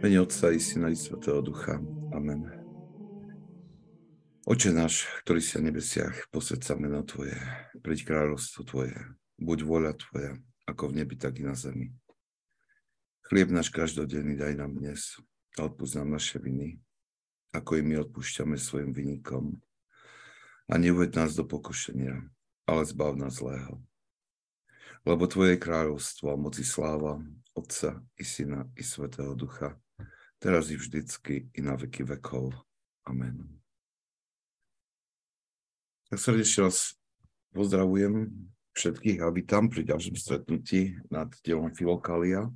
Mene Otca i Syna i Svetého Ducha. Amen. Oče náš, ktorý si na nebesiach, posved sa meno Tvoje, príď kráľovstvo Tvoje, buď voľa Tvoja, ako v nebi, tak i na zemi. Chlieb náš každodenný daj nám dnes a odpúsť nám naše viny, ako i my odpúšťame svojim vynikom. A neuved nás do pokušenia, ale zbav nás zlého. Lebo Tvoje kráľovstvo a moci sláva Otca i Syna i Svetého Ducha, teraz i vždycky i na veky vekov. Amen. Tak srdečne vás pozdravujem všetkých a vítam pri ďalšom stretnutí nad dielom Filokalia.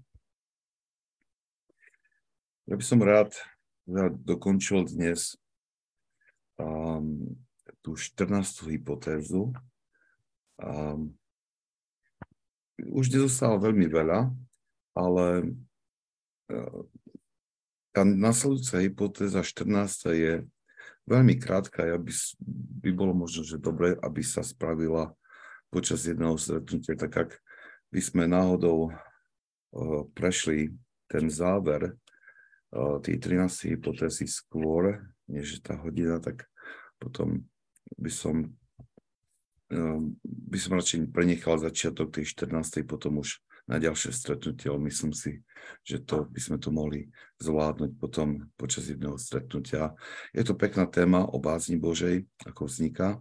Ja by som rád, rád dokončil dnes um, tú 14. hypotézu. Um, už nezostalo veľmi veľa, ale e, tá nasledujúca hypotéza 14. je veľmi krátka, aby by bolo možno, že dobre, aby sa spravila počas jedného stretnutia, tak ak by sme náhodou e, prešli ten záver e, tej 13. hypotézy skôr, než tá hodina, tak potom by som by som radšej prenechal začiatok tej 14. potom už na ďalšie stretnutie, ale myslím si, že to by sme to mohli zvládnuť potom počas jedného stretnutia. Je to pekná téma o bázni Božej, ako vzniká,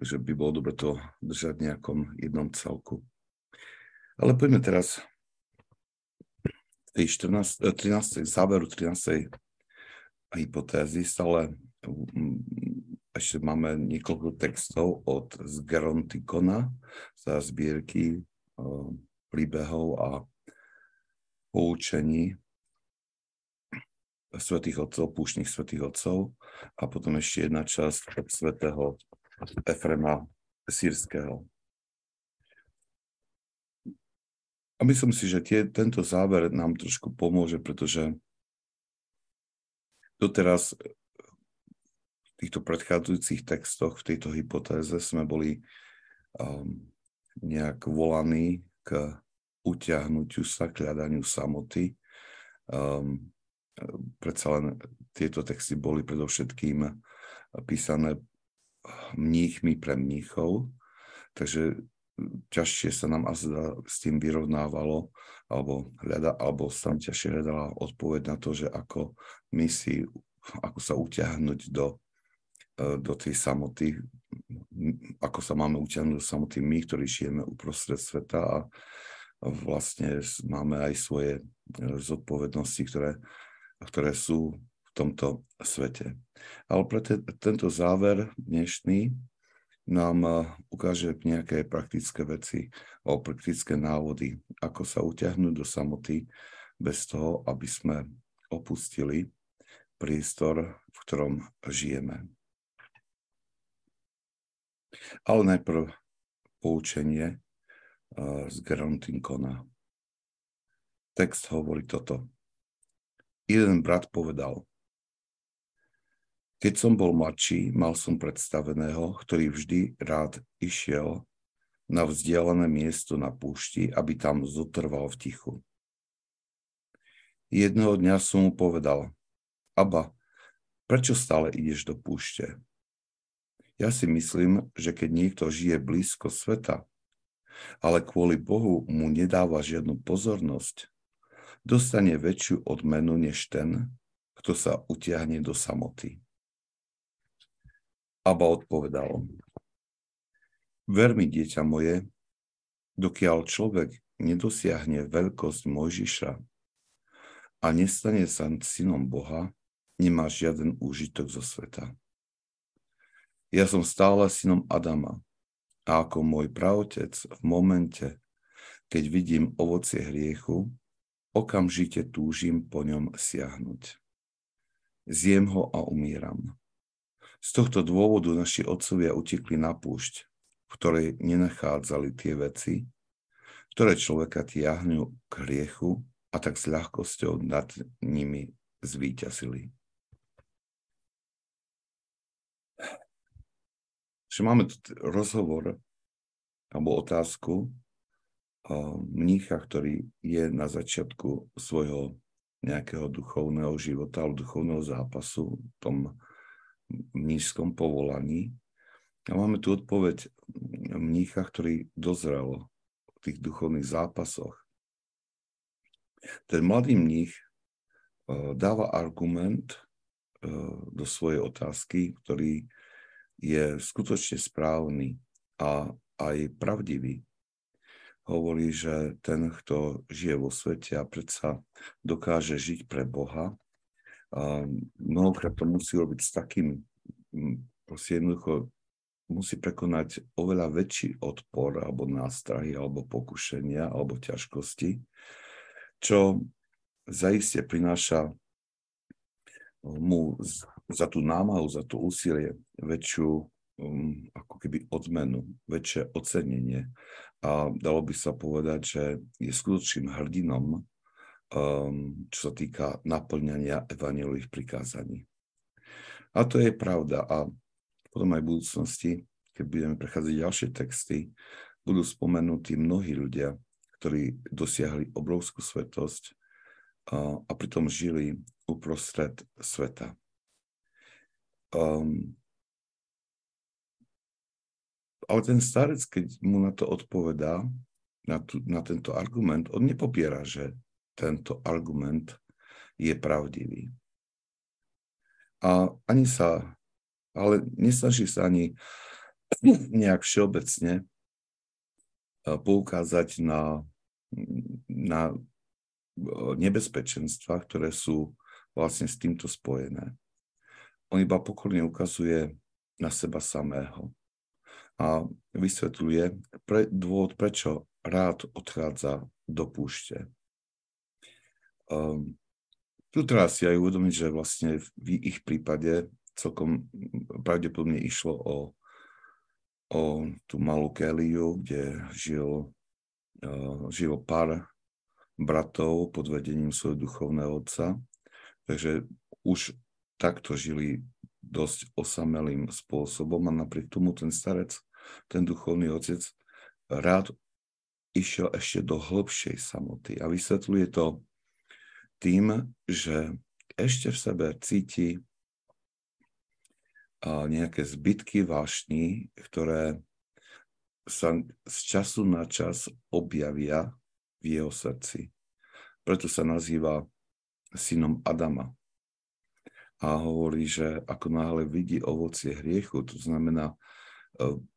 takže by bolo dobre to držať v nejakom jednom celku. Ale poďme teraz tej 14, 13, záveru 13. hypotézy, stále ešte máme niekoľko textov od Zgerontikona za zbierky príbehov a poučení svetých otcov, púšnych svetých otcov a potom ešte jedna časť od svetého Efrema sírskeho. A myslím si, že tie, tento záver nám trošku pomôže, pretože doteraz v týchto predchádzajúcich textoch, v tejto hypotéze sme boli um, nejak volaný k utiahnutiu sa, k hľadaniu samoty. Um, predsa len tieto texty boli predovšetkým písané mníchmi pre mníchov, takže ťažšie sa nám asi s tým vyrovnávalo, alebo, hľada, alebo sa ťažšie hľadala odpoveď na to, že ako my si, ako sa utiahnuť do, do tej samoty, ako sa máme utiahnuť samotný my, ktorí žijeme uprostred sveta a vlastne máme aj svoje e, zodpovednosti, ktoré, ktoré sú v tomto svete. Ale pre te, tento záver dnešný nám e, ukáže nejaké praktické veci o praktické návody, ako sa utiahnuť do samoty bez toho, aby sme opustili priestor, v ktorom žijeme. Ale najprv poučenie uh, z Gerontinkona. Text hovorí toto. Jeden brat povedal, keď som bol mladší, mal som predstaveného, ktorý vždy rád išiel na vzdialené miesto na púšti, aby tam zotrval v tichu. Jedného dňa som mu povedal, Aba, prečo stále ideš do púšte? Ja si myslím, že keď niekto žije blízko sveta, ale kvôli Bohu mu nedáva žiadnu pozornosť, dostane väčšiu odmenu než ten, kto sa utiahne do samoty. Aba odpovedal, ver mi, dieťa moje, dokiaľ človek nedosiahne veľkosť Mojžiša a nestane sa synom Boha, nemá žiaden úžitok zo sveta. Ja som stále synom Adama a ako môj pravotec v momente, keď vidím ovocie hriechu, okamžite túžim po ňom siahnuť. Zjem ho a umíram. Z tohto dôvodu naši otcovia utekli na púšť, v ktorej nenachádzali tie veci, ktoré človeka tiahňu k hriechu a tak s ľahkosťou nad nimi zvíťazili. Že máme tu rozhovor alebo otázku mnícha, ktorý je na začiatku svojho nejakého duchovného života alebo duchovného zápasu v tom mnížskom povolaní. A máme tu odpoveď mnícha, ktorý dozrel v tých duchovných zápasoch. Ten mladý mních eh, dáva argument eh, do svojej otázky, ktorý je skutočne správny a aj pravdivý. Hovorí, že ten, kto žije vo svete a predsa dokáže žiť pre Boha, mnohokrát to musí robiť s takým, proste jednoducho musí prekonať oveľa väčší odpor alebo nástrahy, alebo pokušenia, alebo ťažkosti, čo zaiste prináša mu za tú námahu, za to úsilie väčšiu um, ako keby odmenu, väčšie ocenenie. A dalo by sa povedať, že je skutočným hrdinom, um, čo sa týka naplňania evanielových prikázaní. A to je pravda. A potom aj v budúcnosti, keď budeme prechádzať ďalšie texty, budú spomenutí mnohí ľudia, ktorí dosiahli obrovskú svetosť a, a pritom žili uprostred sveta. Um, ale ten starec, keď mu na to odpovedá, na, tu, na tento argument, on nepopiera, že tento argument je pravdivý. A ani sa, ale nesnaží sa ani nejak všeobecne poukázať na, na nebezpečenstva, ktoré sú vlastne s týmto spojené. On iba pokorne ukazuje na seba samého a vysvetľuje pre, dôvod, prečo rád odchádza do púšte. Um, tu treba si aj uvedomiť, že vlastne v ich prípade celkom pravdepodobne išlo o, o tú malú Keliu, kde žil, uh, žil pár bratov pod vedením svojho duchovného otca. Takže už takto žili dosť osamelým spôsobom a napriek tomu ten starec ten duchovný otec rád išiel ešte do hĺbšej samoty a vysvetľuje to tým, že ešte v sebe cíti nejaké zbytky vášní, ktoré sa z času na čas objavia v jeho srdci. Preto sa nazýva synom Adama. A hovorí, že ako náhle vidí ovocie hriechu, to znamená Ehm,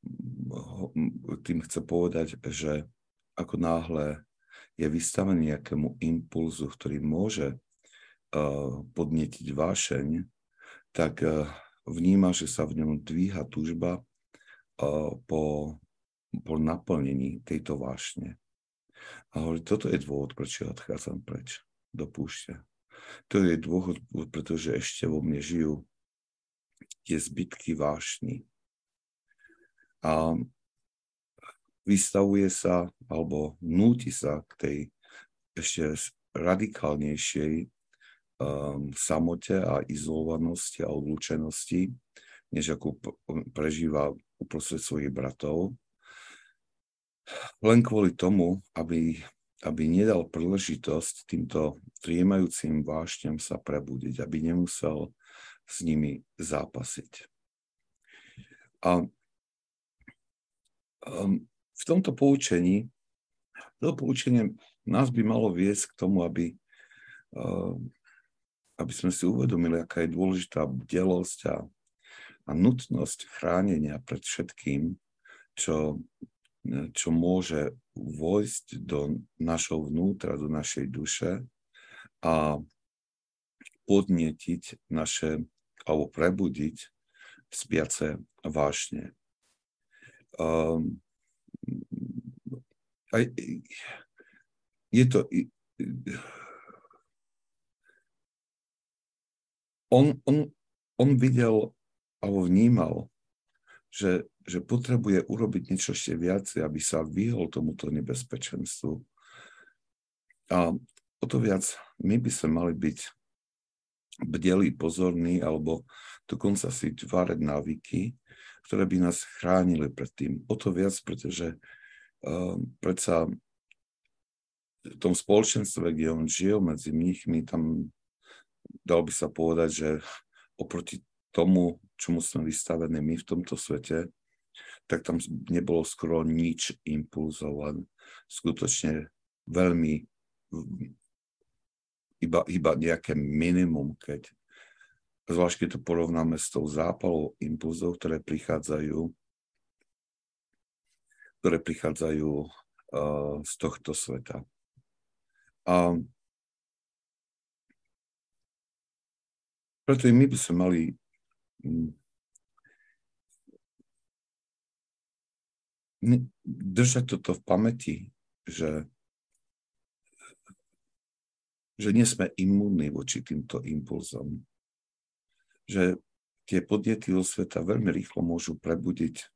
tým chce povedať, že ako náhle je vystavený nejakému impulzu, ktorý môže ehm, podnetiť vášeň, tak ehm, vníma, že sa v ňom dvíha túžba po, po naplnení tejto vášne. A hovorí, toto je dôvod, prečo odchádzam preč do púšte. To je dôvod, pretože ešte vo mne žijú tie zbytky vášny, a vystavuje sa alebo núti sa k tej ešte radikálnejšej um, samote a izolovanosti a odlúčenosti, než ako prežíva uprostred svojich bratov. Len kvôli tomu, aby, aby nedal príležitosť týmto triemajúcim vášňam sa prebudiť, aby nemusel s nimi zápasiť. A um, v tomto poučení, to poučenie nás by malo viesť k tomu, aby, uh, aby sme si uvedomili, aká je dôležitá bdelosť a, a nutnosť chránenia pred všetkým, čo, čo môže vojsť do našho vnútra, do našej duše a podnietiť naše, alebo prebudiť spiace vášne. Um, aj, je to... On, on, on videl alebo vnímal, že, že potrebuje urobiť niečo ešte viacej, aby sa vyhol tomuto nebezpečenstvu. A o to viac my by sme mali byť bdelí, pozorní, alebo dokonca si tvárať návyky, ktoré by nás chránili pred tým. O to viac, pretože uh, predsa v tom spoločenstve, kde on žil medzi mníchmi, tam dal by sa povedať, že oproti tomu, čomu sme vystavení my v tomto svete, tak tam nebolo skoro nič impulzov, len skutočne veľmi iba, iba nejaké minimum, keď zvlášť keď to porovnáme s tou zápalou impulzov, ktoré prichádzajú ktoré prichádzajú uh, z tohto sveta. A preto my by sme mali držať toto v pamäti, že, že nie sme imúnni voči týmto impulzom. Že tie podnety zo sveta veľmi rýchlo môžu prebudiť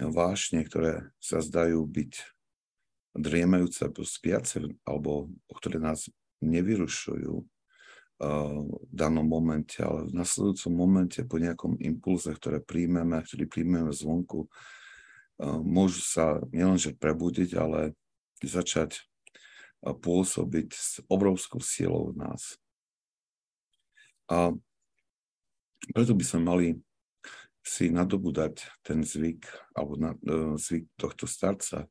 vášne, ktoré sa zdajú byť driemajúce alebo spiace, alebo o ktoré nás nevyrušujú v danom momente, ale v nasledujúcom momente po nejakom impulze, ktoré príjmeme, ktorý príjmeme zvonku, môžu sa nielenže prebudiť, ale začať pôsobiť s obrovskou silou v nás. A preto by sme mali si nadobudať ten zvyk, alebo na, e, zvyk tohto starca,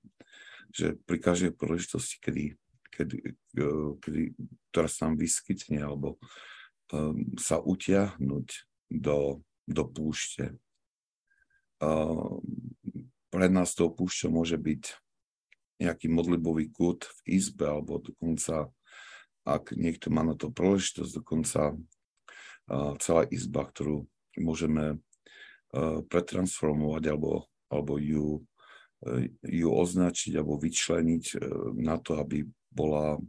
že pri každej príležitosti, kedy, kedy, e, kedy, ktorá sa nám vyskytne, alebo um, sa utiahnuť do, do púšte. Um, pre nás to púšťou môže byť nejaký modlibový kút v izbe, alebo dokonca, ak niekto má na to príležitosť, dokonca uh, celá izba, ktorú môžeme uh, pretransformovať alebo, alebo ju, uh, ju označiť alebo vyčleniť uh, na to, aby bola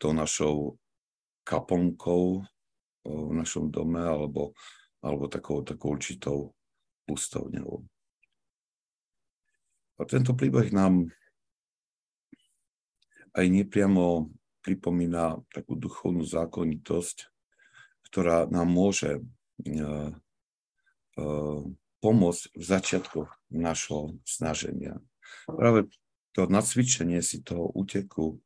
to našou kaponkou v našom dome alebo, alebo takou, takou určitou pustovňou. A tento príbeh nám aj nepriamo pripomína takú duchovnú zákonitosť, ktorá nám môže uh, uh, pomôcť v začiatku našho snaženia. Práve to nacvičenie si toho úteku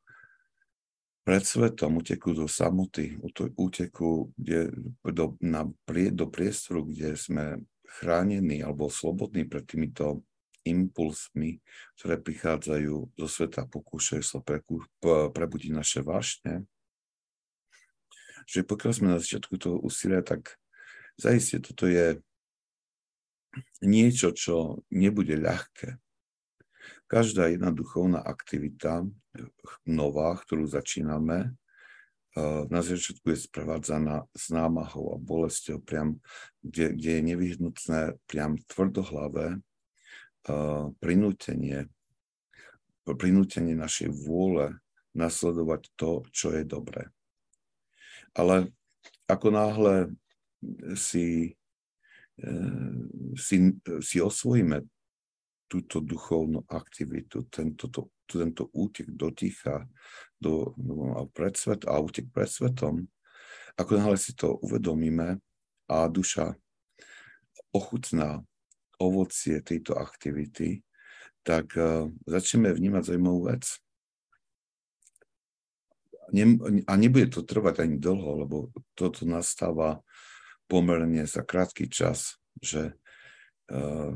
pred svetom, úteku do samoty, úteku kde, do, na, do priestoru, kde sme chránení alebo slobodní pred týmito impulsmi, ktoré prichádzajú zo sveta, pokúšajú sa preku, prebudiť naše vášne. Že pokiaľ sme na začiatku toho úsilia, tak zaiste toto je niečo, čo nebude ľahké. Každá jedna duchovná aktivita, nová, ktorú začíname, na začiatku je sprevádzaná s námahou a bolesťou, priam, kde, kde je nevyhnutné priam tvrdohlavé prinútenie, prinútenie našej vôle nasledovať to, čo je dobré. Ale ako náhle si, e, si, si osvojíme túto duchovnú aktivitu, tento, to, tento útek do ticha, do, no, pred svet, a útek pred svetom, ako náhle si to uvedomíme a duša ochutná ovocie tejto aktivity, tak uh, začneme vnímať zaujímavú vec. A nebude to trvať ani dlho, lebo toto nastáva pomerne za krátky čas, že uh,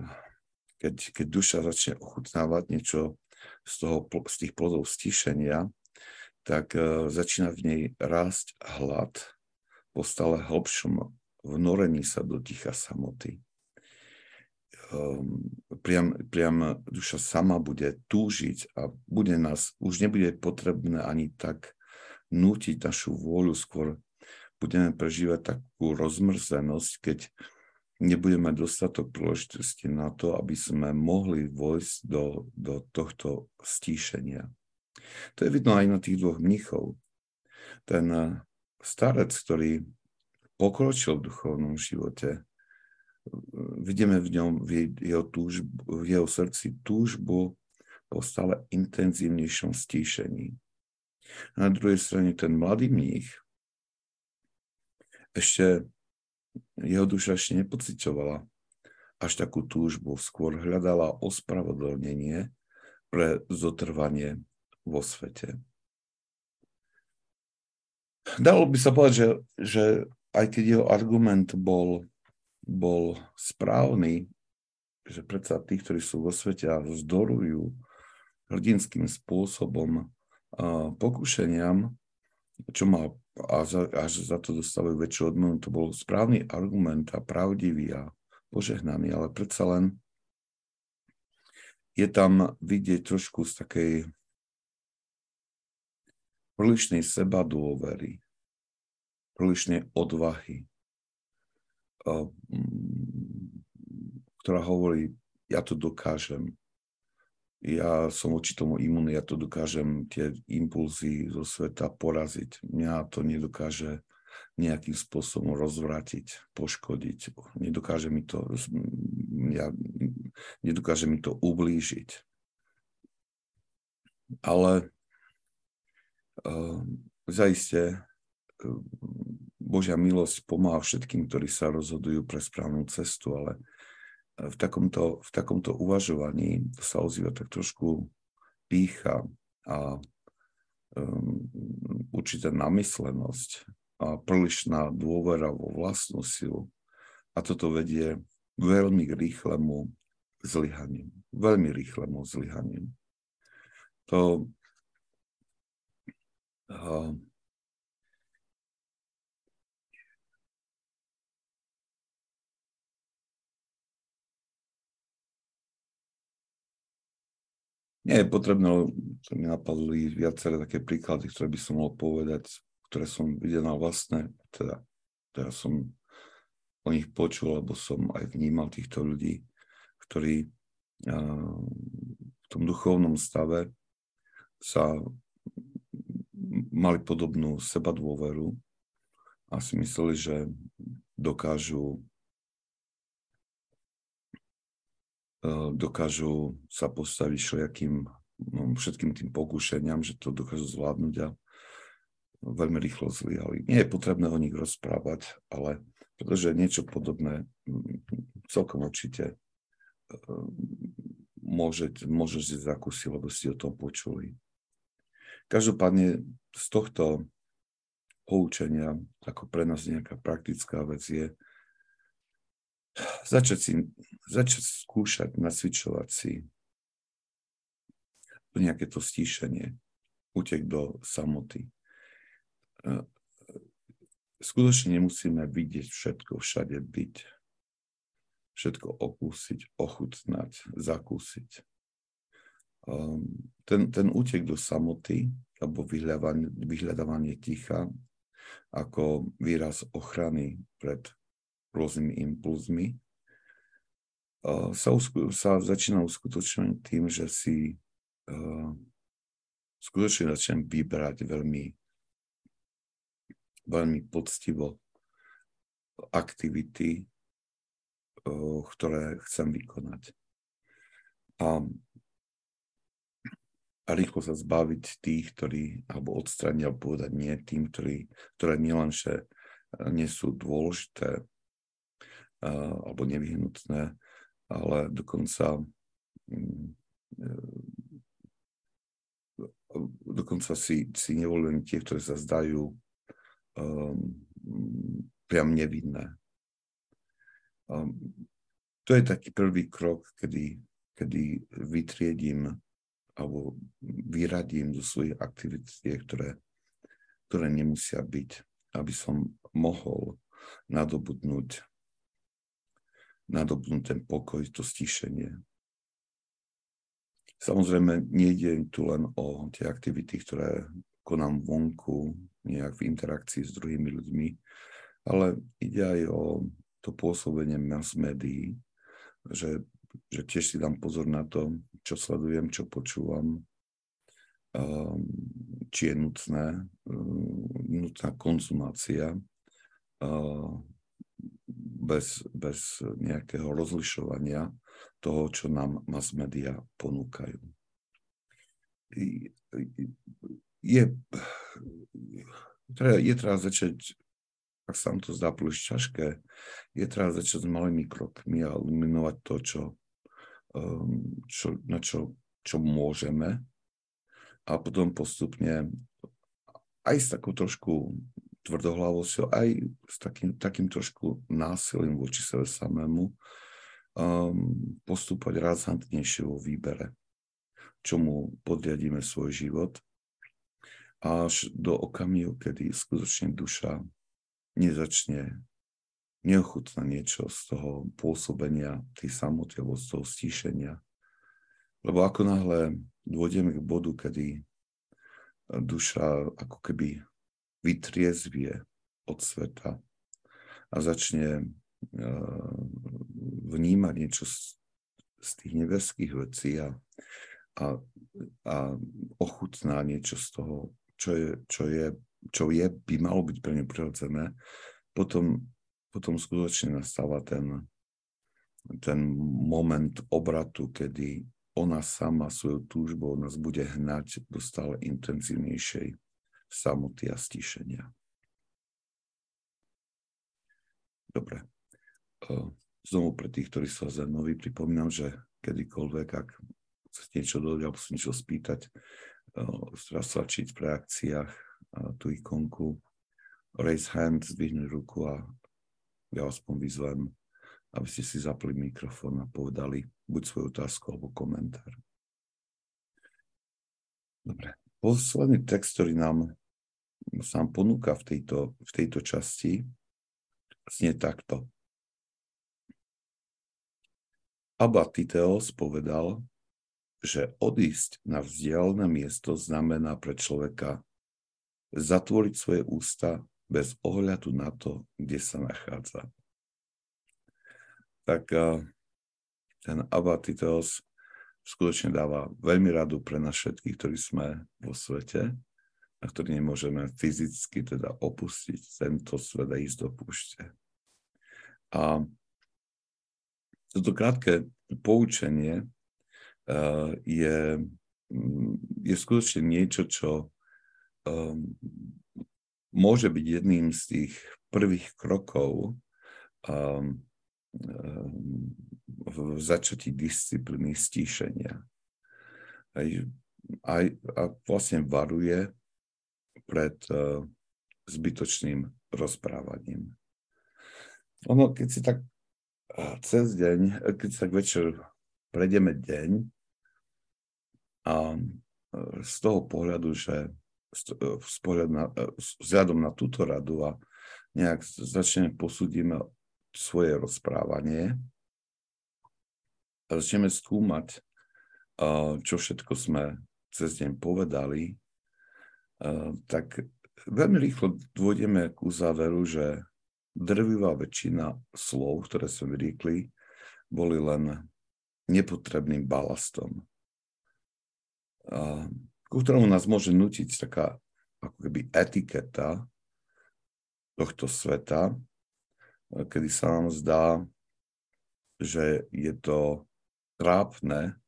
keď, keď duša začne ochutnávať niečo z, toho, z tých plodov stíšenia, tak uh, začína v nej rásť hlad po stále hlbšom vnorení sa do ticha samoty. Ehm, priam, priam duša sama bude túžiť a bude nás, už nebude potrebné ani tak nútiť našu vôľu, skôr budeme prežívať takú rozmrzenosť, keď nebudeme mať dostatok príležitosti na to, aby sme mohli vojsť do, do tohto stíšenia. To je vidno aj na tých dvoch mnichov. Ten eh, starec, ktorý pokročil v duchovnom živote, vidíme v ňom, v jeho, túžbu, v jeho srdci túžbu po stále intenzívnejšom stíšení. Na druhej strane ten mladý mních ešte jeho duša ešte nepocitovala až takú túžbu, skôr hľadala ospravedlnenie pre zotrvanie vo svete. Dalo by sa povedať, že, že aj keď jeho argument bol, bol správny, že predsa tí, ktorí sú vo svete a zdorujú hrdinským spôsobom pokušeniam, čo má a za, až za to dostávajú väčšiu odmenu, to bol správny argument a pravdivý a požehnaný, ale predsa len je tam vidieť trošku z takej prílišnej seba dôvery, prílišnej odvahy, ktorá hovorí, ja to dokážem, ja som voči tomu imunný, ja to dokážem tie impulzy zo sveta poraziť. Mňa to nedokáže nejakým spôsobom rozvrátiť, poškodiť. Nedokáže mi to, ja, nedokáže mi to ublížiť. Ale uh, zaiste uh, Božia milosť pomáha všetkým, ktorí sa rozhodujú pre správnu cestu, ale v takomto, v takomto uvažovaní sa ozýva tak trošku pícha a um, určitá namyslenosť a prílišná dôvera vo vlastnú silu. A toto vedie veľmi rýchlemu zlyhaniu. Veľmi rýchlemu zlyhaniu. To uh, Nie je potrebné, to mi napadli viaceré také príklady, ktoré by som mohol povedať, ktoré som videl na vlastné, teda, teda som o nich počul, alebo som aj vnímal týchto ľudí, ktorí v tom duchovnom stave sa mali podobnú seba dôveru a si mysleli, že dokážu dokážu sa postaviť všelijakým no, všetkým tým pokúšeniam, že to dokážu zvládnuť a veľmi rýchlo zlyhali. Nie je potrebné o nich rozprávať, ale pretože niečo podobné celkom určite eh, môžete, môžete zakúsiť, lebo ste o tom počuli. Každopádne z tohto poučenia, ako pre nás nejaká praktická vec je, začať, si, začať skúšať, nacvičovať si nejaké to stíšenie, utek do samoty. E, skutočne nemusíme vidieť všetko, všade byť. Všetko okúsiť, ochutnať, zakúsiť. Ehm, ten, ten útek do samoty, alebo vyhľadávanie, vyhľadávanie ticha, ako výraz ochrany pred rôznymi impulzmi, sa, sa začína uskutočňovať tým, že si uh, skutočne začnem vyberať veľmi, veľmi poctivo aktivity, uh, ktoré chcem vykonať. A, a rýchlo sa zbaviť tých, ktorí, alebo odstraniť, alebo povedať nie tým, ktorí, ktoré nielenže nie sú dôležité, alebo nevyhnutné, ale dokonca mm, e, dokonca si, si nevolujem tie, ktoré sa zdajú um, priam nevinné. Um, to je taký prvý krok, kedy, kedy vytriedím alebo vyradím zo svojich aktivít tie, ktoré, ktoré nemusia byť, aby som mohol nadobudnúť nadobnúť ten pokoj, to stišenie. Samozrejme, nejde tu len o tie aktivity, ktoré konám vonku, nejak v interakcii s druhými ľuďmi, ale ide aj o to pôsobenie mass médií, že, že tiež si dám pozor na to, čo sledujem, čo počúvam, um, či je nutné, um, nutná konzumácia uh, bez, bez nejakého rozlišovania toho, čo nám mass media ponúkajú. Je, je treba začať, ak sa vám to zdá príliš ťažké, je treba začať s malými krokmi a eliminovať to, čo, um, čo, na čo, čo môžeme a potom postupne aj s takou trošku tvrdohlavosťou, aj s takým, takým trošku násilím voči sebe samému um, postúpať razantnejšie vo výbere, čomu podriadíme svoj život až do okamihu, kedy skutočne duša nezačne neochutná niečo z toho pôsobenia tej samoty alebo z toho stíšenia. Lebo ako náhle dôjdeme k bodu, kedy duša ako keby vytriezvie od sveta a začne vnímať niečo z, tých nebeských vecí a, a, a ochutná niečo z toho, čo je, čo je, čo je by malo byť pre ňu prirodzené, potom potom skutočne nastáva ten, ten moment obratu, kedy ona sama svojou túžbou nás bude hnať do stále intenzívnejšej samoty a stíšenia. Dobre. Znovu pre tých, ktorí sú noví, pripomínam, že kedykoľvek, ak chcete niečo dodať alebo si niečo spýtať, stlačiť v reakciách tú ikonku, raise hand, zdvihnúť ruku a ja aspoň vyzvem, aby ste si zapli mikrofón a povedali buď svoju otázku alebo komentár. Dobre. Posledný text, ktorý nám sám ponúka v tejto, v tejto časti, znie takto. Abba Titeos povedal, že odísť na vzdialené miesto znamená pre človeka zatvoriť svoje ústa bez ohľadu na to, kde sa nachádza. Tak ten Abatitos skutočne dáva veľmi radu pre nás všetkých, ktorí sme vo svete a ktorí nemôžeme fyzicky teda opustiť tento svet a ísť do púšte. A toto krátke poučenie je, je skutočne niečo, čo môže byť jedným z tých prvých krokov um, v začatí disciplíny stíšenia. Aj, aj, a vlastne varuje pred uh, zbytočným rozprávaním. Ono, keď si tak uh, cez deň, keď si tak večer prejdeme deň a z toho pohľadu, že E, na, e, vzhľadom na túto radu a nejak začneme posúdime svoje rozprávanie. A začneme skúmať, čo všetko sme cez deň povedali, tak veľmi rýchlo dôjdeme k uzáveru, že drvivá väčšina slov, ktoré sme vyriekli, boli len nepotrebným balastom. Ku ktorému nás môže nutiť taká ako keby etiketa tohto sveta, kedy sa nám zdá, že je to trápne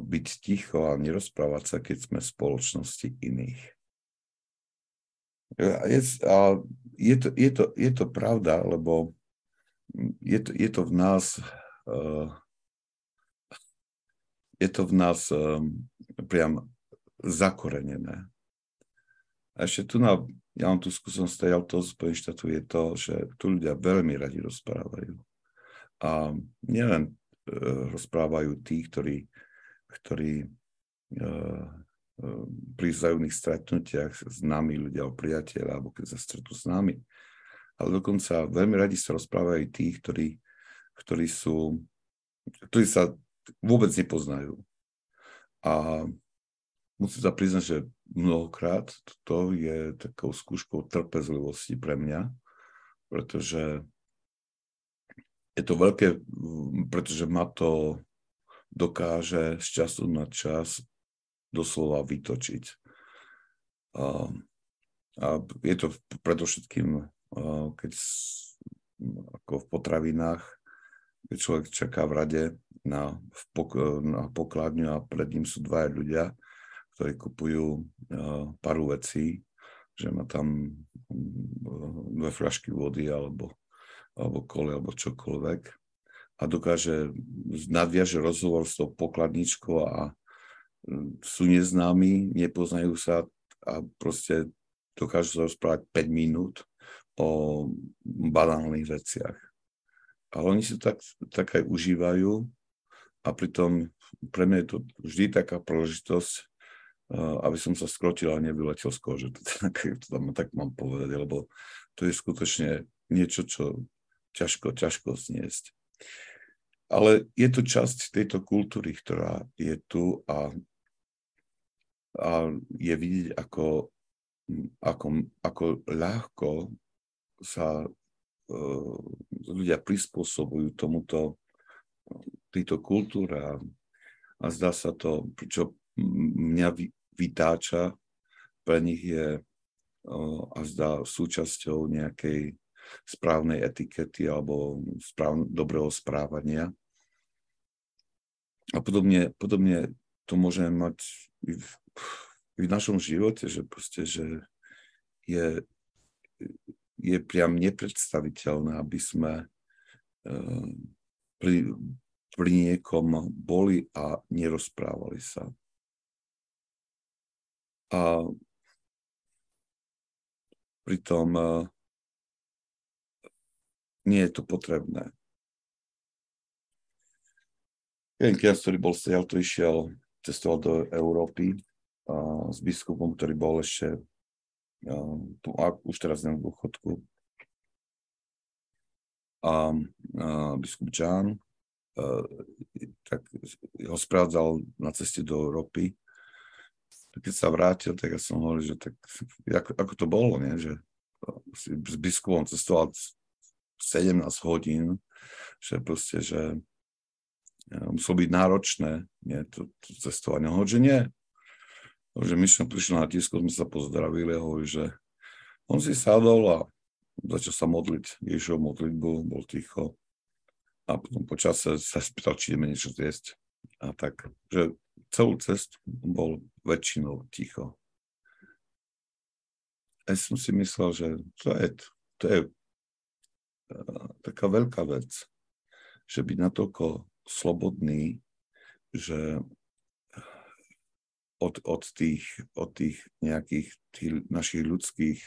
byť ticho a nerozprávať sa, keď sme v spoločnosti iných. Je, a je, to, je, to, je to pravda, lebo je to, je to v nás je to v nás priam zakorenené. A ešte tu na, ja mám tu skúsenosť tej to z štátu je to, že tu ľudia veľmi radi rozprávajú. A nielen e, rozprávajú tí, ktorí, ktorí e, e, pri vzájomných stretnutiach s nami, ľudia o priateľa, alebo keď sa stretnú s nami, ale dokonca veľmi radi sa rozprávajú tí, ktorí, ktorí sú, ktorí sa vôbec nepoznajú. A musím sa priznať, že mnohokrát to je takou skúškou trpezlivosti pre mňa, pretože je to veľké, pretože ma to dokáže z času na čas doslova vytočiť. A, a je to predovšetkým, keď ako v potravinách, keď človek čaká v rade na, v pok, na pokladňu a pred ním sú dvaja ľudia, ktorí kupujú uh, paru vecí, že má tam mm, dve fľašky vody alebo, alebo kole alebo čokoľvek a dokáže nadviaže rozhovor s tou pokladničkou a sú neznámi, nepoznajú sa a proste dokážu sa rozprávať 5 minút o banálnych veciach. Ale oni si tak, tak aj užívajú a pritom pre mňa je to vždy taká príležitosť, aby som sa skrotil a nevyletel z kože. To tam tak mám povedať, lebo to je skutočne niečo, čo ťažko, ťažko zniesť. Ale je to časť tejto kultúry, ktorá je tu a, a je vidieť, ako, ako, ako ľahko sa uh, ľudia prispôsobujú tomuto, tejto kultúre a, a zdá sa to, čo mňa vytáča, pre nich je a zdá súčasťou nejakej správnej etikety alebo správ, dobrého správania. A podobne, podobne to môžeme mať i v, i v našom živote, že proste, že je, je priam nepredstaviteľné, aby sme uh, pri, pri niekom boli a nerozprávali sa. A pritom uh, nie je to potrebné. Jeden kniaz, ktorý bol stiaľ, to išiel, cestoval do Európy a, s biskupom, ktorý bol ešte a, už teraz na dôchodku. A, a biskup John tak ho sprádzal na ceste do Európy. Keď sa vrátil, tak ja som hovoril, že tak, ako, ako to bolo, nie? že s biskupom cestoval 17 hodín, že proste, že e, muselo byť náročné nie, to, to cestovanie. Hovorí, že nie. Že sme prišli na tisku, sme sa pozdravili a hovorí, že on si sadol a začal sa modliť Ježišov modlitbu, bol ticho. A potom počase sa spýtal, či ideme niečo zjesť. A tak, že celú cestu bol väčšinou ticho. Ja som si myslel, že to je, to je taká veľká vec, že byť natoľko slobodný, že od, od, tých, od tých nejakých tých našich ľudských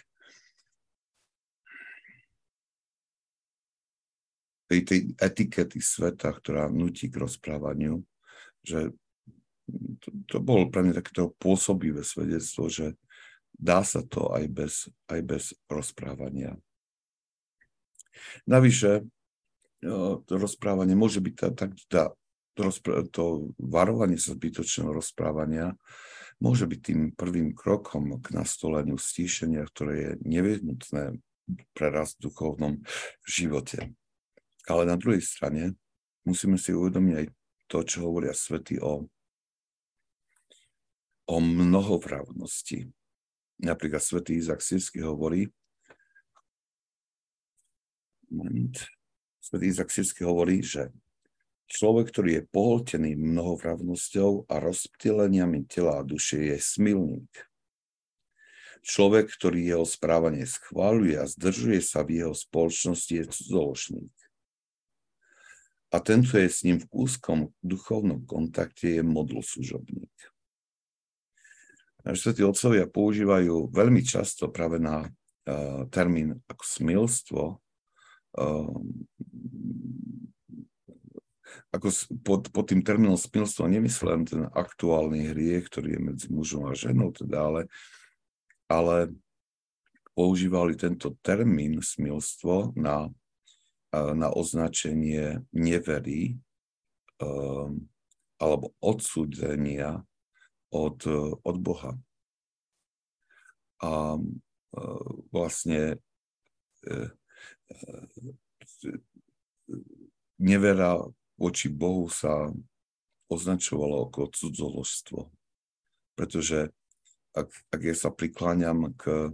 tej, tej etikety sveta, ktorá nutí k rozprávaniu, že to, to bolo pre mňa takéto pôsobivé svedectvo, že dá sa to aj bez, aj bez rozprávania. Navyše, to rozprávanie môže byť tak, tá, to, to varovanie sa zbytočného rozprávania môže byť tým prvým krokom k nastoleniu stíšenia, ktoré je nevyhnutné pre rast v duchovnom živote. Ale na druhej strane musíme si uvedomiť aj to, čo hovoria svety o, o mnohovravnosti. Napríklad svätý Izak Sirsky hovorí, moment. Svetý Izak Sirsky hovorí, že človek, ktorý je pohltený mnohovravnosťou a rozptýleniami tela a duše, je smilník. Človek, ktorý jeho správanie schváluje a zdržuje sa v jeho spoločnosti, je cudzoložník. A tento je s ním v úzkom duchovnom kontakte, je modloslužobník. Svetí otcovia používajú veľmi často práve na uh, termín ako smilstvo, Ehm, ako pod, pod tým termínom smilstva nemyslím ten aktuálny hriech, ktorý je medzi mužom a ženou, teda, ale, ale používali tento termín smilstvo na, na označenie nevery um, alebo odsúdenia od, od Boha. A uh, vlastne uh, nevera voči Bohu sa označovalo ako cudzoložstvo. Pretože ak, ak ja sa prikláňam k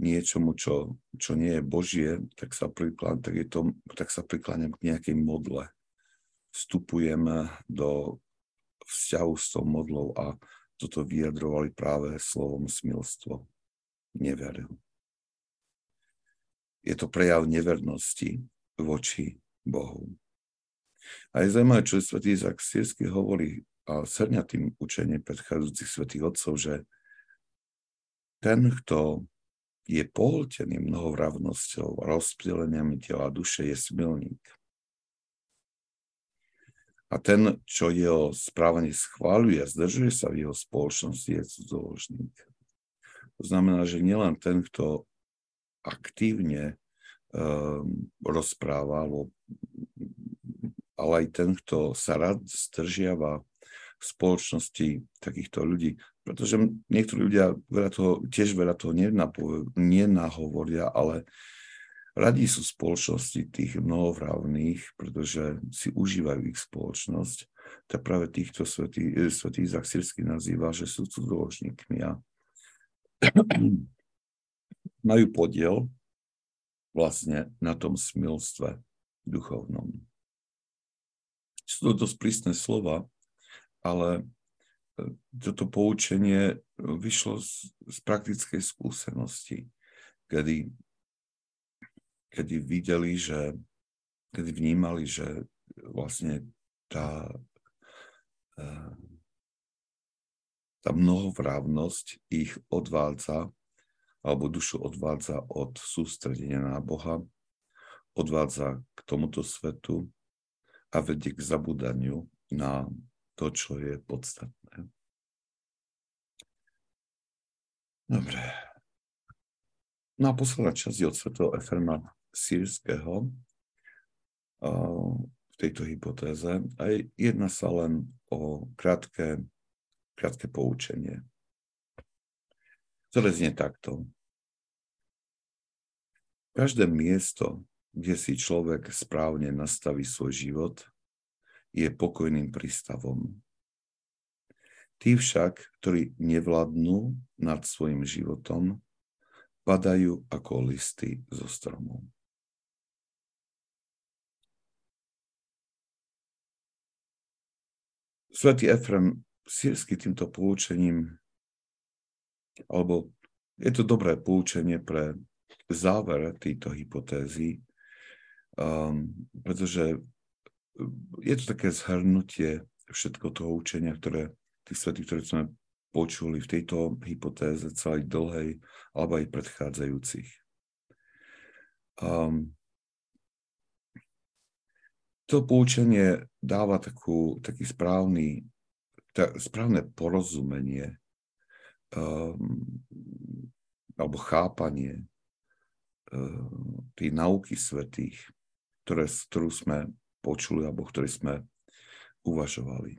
niečomu, čo, čo nie je Božie, tak sa, prikláňam, tak, je to, tak sa prikláňam k nejakej modle. Vstupujem do vzťahu s tou modlou a toto vyjadrovali práve slovom smilstvo. Neveril je to prejav nevernosti voči Bohu. A je zaujímavé, čo svätý Izak Sirsky hovorí a srňa tým učenie predchádzajúcich svetých otcov, že ten, kto je pohltený mnohovravnosťou a rozptýleniami tela a duše, je smilník. A ten, čo jeho správanie schváľuje a zdržuje sa v jeho spoločnosti, je cudzoložník. To znamená, že nielen ten, kto aktívne um, rozpráva, ale aj ten, kto sa rád zdržiava v spoločnosti takýchto ľudí, pretože niektorí ľudia veľa toho, tiež veľa toho nenahovoria, ale radi sú spoločnosti tých mnohovravných, pretože si užívajú ich spoločnosť. Tak práve týchto svetý, svetý Izak nazýva, že sú cudzoložníkmi a majú podiel vlastne na tom smilstve duchovnom. Sú to dosť prísne slova, ale toto poučenie vyšlo z, z praktickej skúsenosti, kedy, kedy videli, že, kedy vnímali, že vlastne tá, e, tá mnohovrávnosť ich odvádza, alebo dušu odvádza od sústredenia na Boha, odvádza k tomuto svetu a vedie k zabudaniu na to, čo je podstatné. Dobre. No a posledná časť od svetého Efrema sírskeho v tejto hypotéze a jedna sa len o krátke, krátke poučenie, ktoré znie takto. Každé miesto, kde si človek správne nastaví svoj život, je pokojným prístavom. Tí však, ktorí nevládnu nad svojim životom, padajú ako listy zo stromov. Svetý Efrem sírsky týmto poučením, alebo je to dobré poučenie pre záver tejto hypotézy, um, pretože je to také zhrnutie všetko toho učenia, ktoré tých svetých, ktoré sme počuli v tejto hypotéze celej dlhej, alebo aj predchádzajúcich. Um, to poučenie dáva takú, taký správny, tá, správne porozumenie um, alebo chápanie um, nauky svetých, ktoré, ktorú sme počuli alebo ktorí sme uvažovali.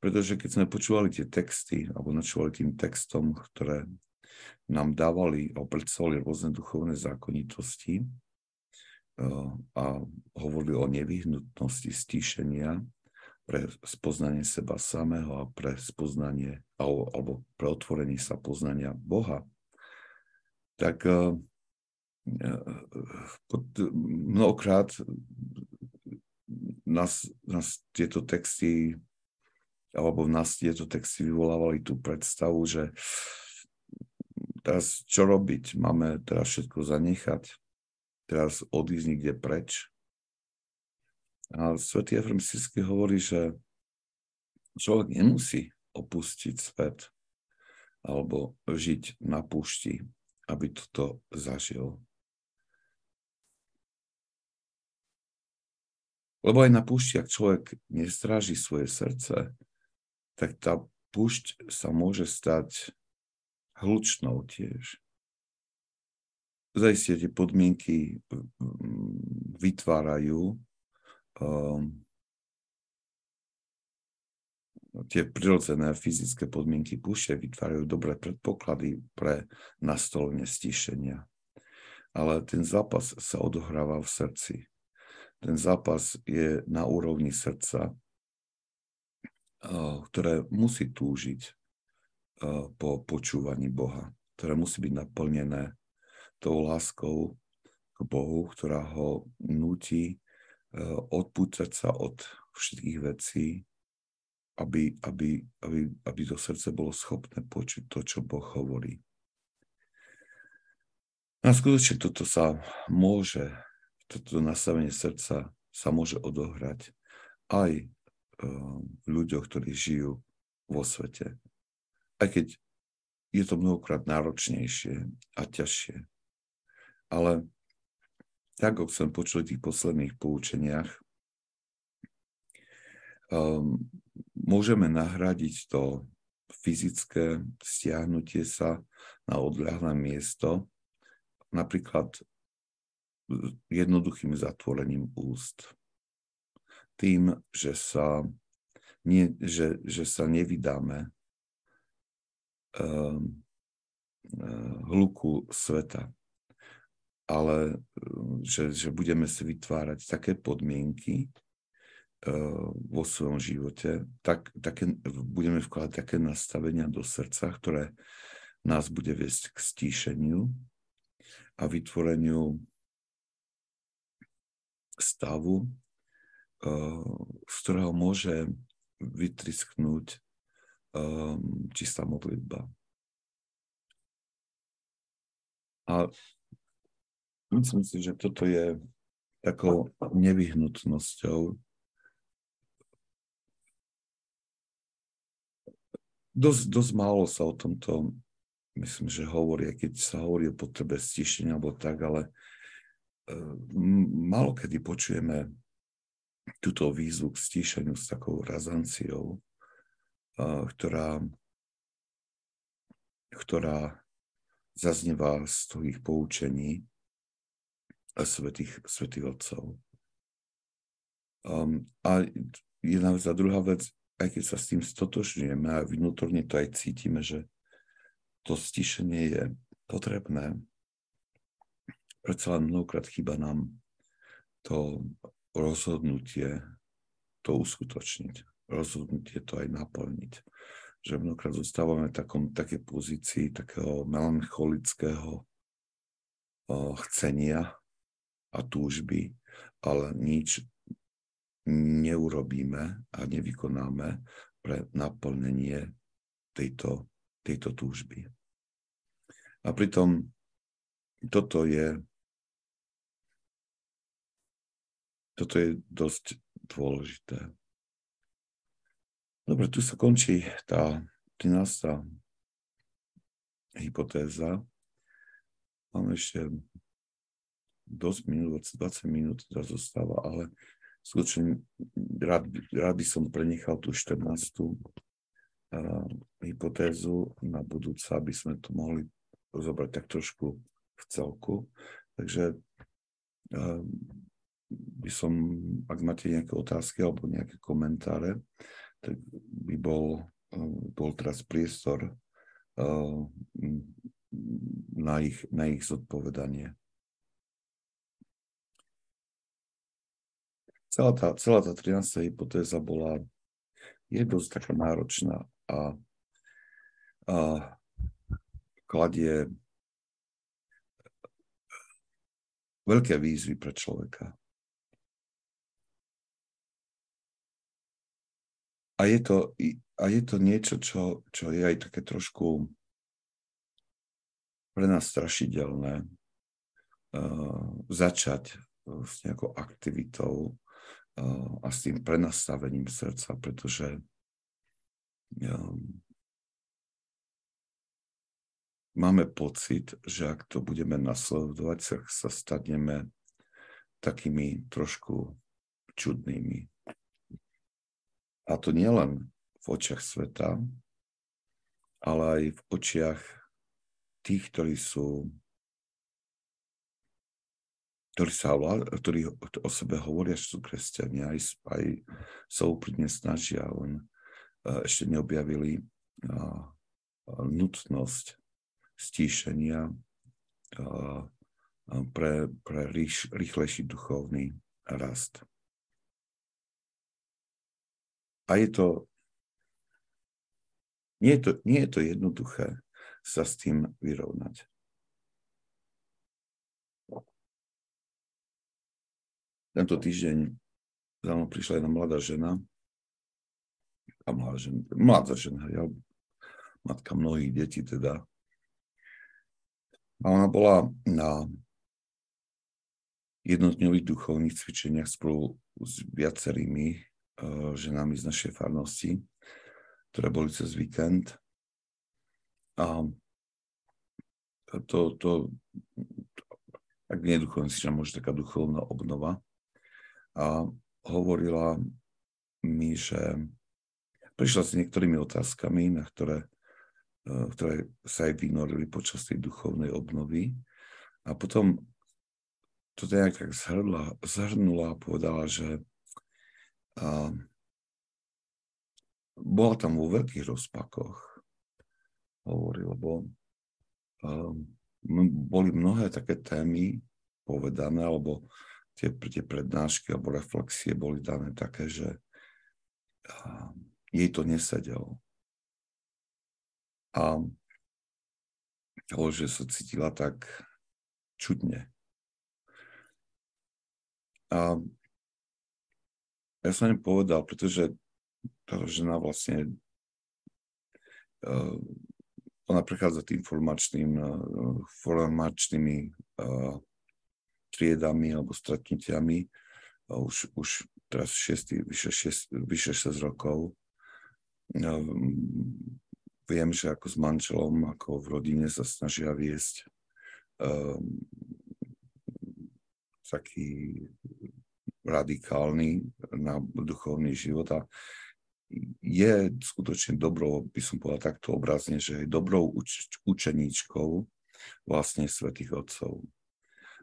Pretože keď sme počúvali tie texty alebo načúvali tým textom, ktoré nám dávali alebo predstavovali rôzne duchovné zákonitosti a hovorili o nevyhnutnosti stíšenia pre spoznanie seba samého a pre spoznanie alebo, pre otvorenie sa poznania Boha, tak eh, eh, mnohokrát nás, nás tieto texty alebo v nás tieto texty vyvolávali tú predstavu, že teraz čo robiť? Máme teraz všetko zanechať? Teraz odísť niekde preč? A svätý Efrem Sisky hovorí, že človek nemusí opustiť svet alebo žiť na púšti, aby toto zažil. Lebo aj na púšti, ak človek nestráži svoje srdce, tak tá púšť sa môže stať hlučnou tiež. Zajistie tie podmienky vytvárajú um, tie prirodzené fyzické podmienky púšte vytvárajú dobré predpoklady pre nastolenie stíšenia. Ale ten zápas sa odohráva v srdci ten zápas je na úrovni srdca, ktoré musí túžiť po počúvaní Boha, ktoré musí byť naplnené tou láskou k Bohu, ktorá ho nutí odpúcať sa od všetkých vecí, aby, aby, aby, aby to srdce bolo schopné počuť to, čo Boh hovorí. A skutočne toto sa môže toto nastavenie srdca sa môže odohrať aj v ľuďoch, ktorí žijú vo svete. Aj keď je to mnohokrát náročnejšie a ťažšie. Ale tak, ako som počul v tých posledných poučeniach, um, môžeme nahradiť to fyzické stiahnutie sa na odľahlé miesto napríklad jednoduchým zatvorením úst. Tým, že sa, nie, že, že sa nevydáme um, hluku sveta, ale že, že budeme si vytvárať také podmienky, vo svojom živote, tak, také, budeme vkladať také nastavenia do srdca, ktoré nás bude viesť k stíšeniu a vytvoreniu stavu, z ktorého môže vytrisknúť čistá modlitba. A myslím si, že toto je takou nevyhnutnosťou. Dosť, dosť málo sa o tomto, myslím, že hovorí, keď sa hovorí o potrebe stišenia alebo tak, ale uh, málo kedy počujeme túto výzvu k stíšeniu s takou razanciou, uh, ktorá, ktorá zaznieva z tvojich poučení a svetých, svetých otcov. Um, a jedna vec a druhá vec, aj keď sa s tým stotožňujeme a vnútorne to aj cítime, že to stišenie je potrebné, predsa len mnohokrát chýba nám to rozhodnutie to uskutočniť, rozhodnutie to aj naplniť. Že mnohokrát zostávame v takom, také pozícii takého melancholického o, chcenia a túžby, ale nič neurobíme a nevykonáme pre naplnenie tejto, tejto túžby. A pritom toto je toto je dosť dôležité. Dobre, tu sa končí tá 13. hypotéza. Máme ešte dosť minút, 20 minút zostáva, ale skutočne rád, rád by som prenechal tú 14. Uh, hypotézu na budúce, aby sme to mohli zobrať tak trošku v celku. Takže uh, by som, ak máte nejaké otázky alebo nejaké komentáre, tak by bol, uh, bol teraz priestor na ich, na ich zodpovedanie. Celá tá, celá tá 13. hypotéza bola, je dosť taká náročná a, a kladie veľké výzvy pre človeka. A je to, a je to niečo, čo, čo je aj také trošku pre nás strašidelné uh, začať s nejakou aktivitou, a s tým prenastavením srdca, pretože máme pocit, že ak to budeme nasledovať, sa, sa staneme takými trošku čudnými. A to nielen v očiach sveta, ale aj v očiach tých, ktorí sú ktorí, sa, ktorí o sebe hovoria, že sú kresťania, aj, aj sa úprimne snažia, len ešte neobjavili nutnosť stíšenia pre, pre rýš, rýchlejší duchovný rast. A je to, nie je to, nie je to jednoduché sa s tým vyrovnať. Tento týždeň za mnou prišla jedna mladá žena, a mladá žena, mladá žena, ja, matka mnohých detí teda. A ona bola na jednotňových duchovných cvičeniach spolu s viacerými ženami z našej farnosti, ktoré boli cez víkend. A to, to ak nie duchovná si, môže taká duchovná obnova. A hovorila mi, že prišla s niektorými otázkami, na ktoré, ktoré sa aj vynorili počas tej duchovnej obnovy. A potom to nejak tak zhrnula, zhrnula a povedala, že a, bola tam vo veľkých rozpakoch, hovorí, lebo um, boli mnohé také témy povedané, alebo tie, tie prednášky alebo reflexie boli dané také, že um, jej to nesedelo. A že sa cítila tak čudne. A ja som im povedal, pretože tá žena vlastne uh, ona prechádza tým formačným, uh, formačnými uh, triedami alebo stretnutiami už, už teraz 6, vyše, 6, vyše 6 rokov. Viem, že ako s manželom, ako v rodine sa snažia viesť uh, taký radikálny na duchovný život a je skutočne dobrou, by som povedal takto obrazne, že je dobrou uč- učeníčkou vlastne svätých Otcov.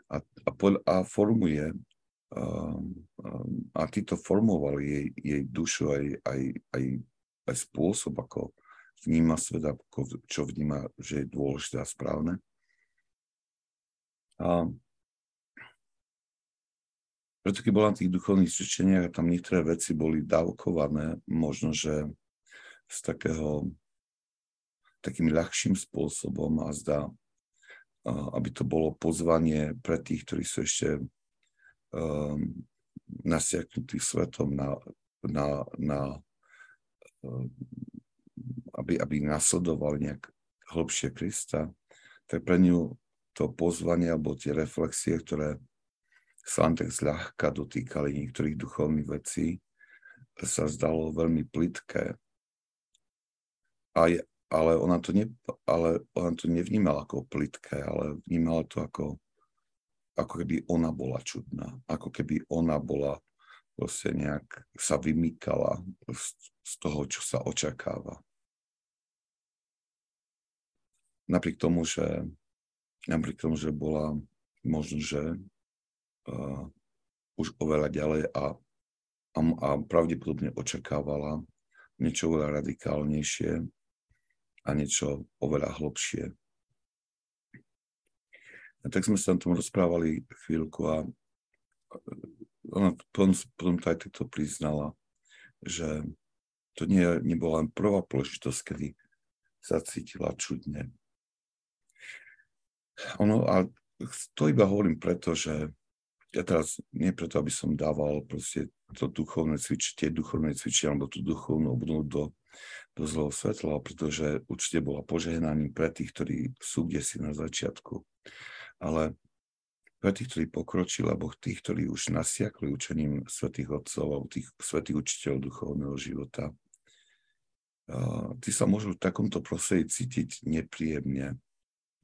A, a, a formuje, um, um, a títo formovali jej, jej dušu aj, aj, aj, aj spôsob, ako vníma svet, ako, čo vníma, že je dôležité a správne. A preto keď bola na tých duchovných cvičeniach a tam niektoré veci boli dávkované, možno, že z takého takým ľahším spôsobom a zdá, aby to bolo pozvanie pre tých, ktorí sú ešte um, nasiaknutí svetom na, na, na um, aby, aby nasledovali nejak hlbšie Krista, tak pre ňu to pozvanie alebo tie reflexie, ktoré sa len tak zľahka dotýkali niektorých duchovných vecí, sa zdalo veľmi plitké. A ale, ona to ne, ale ona to nevnímala ako plitké, ale vnímala to ako, ako keby ona bola čudná. Ako keby ona bola proste nejak sa vymýkala z, z toho, čo sa očakáva. Napriek tomu, že napriek tomu, že bola možno, že uh, už oveľa ďalej a, a, a pravdepodobne očakávala niečo oveľa radikálnejšie a niečo oveľa hlbšie. A tak sme sa na tom rozprávali chvíľku a ona potom, potom to aj takto priznala, že to nie, nebola len prvá príležitosť, kedy sa cítila čudne. Ono, a to iba hovorím preto, že ja teraz nie preto, aby som dával proste to duchovné cvičenie, tie duchovné cvičenie alebo tú duchovnú obnovu do, do zlého svetla, pretože určite bola požehnaním pre tých, ktorí sú kde si na začiatku. Ale pre tých, ktorí pokročili, alebo tých, ktorí už nasiakli učením svetých otcov alebo tých svetých učiteľov duchovného života, tí sa môžu v takomto prostredí cítiť nepríjemne,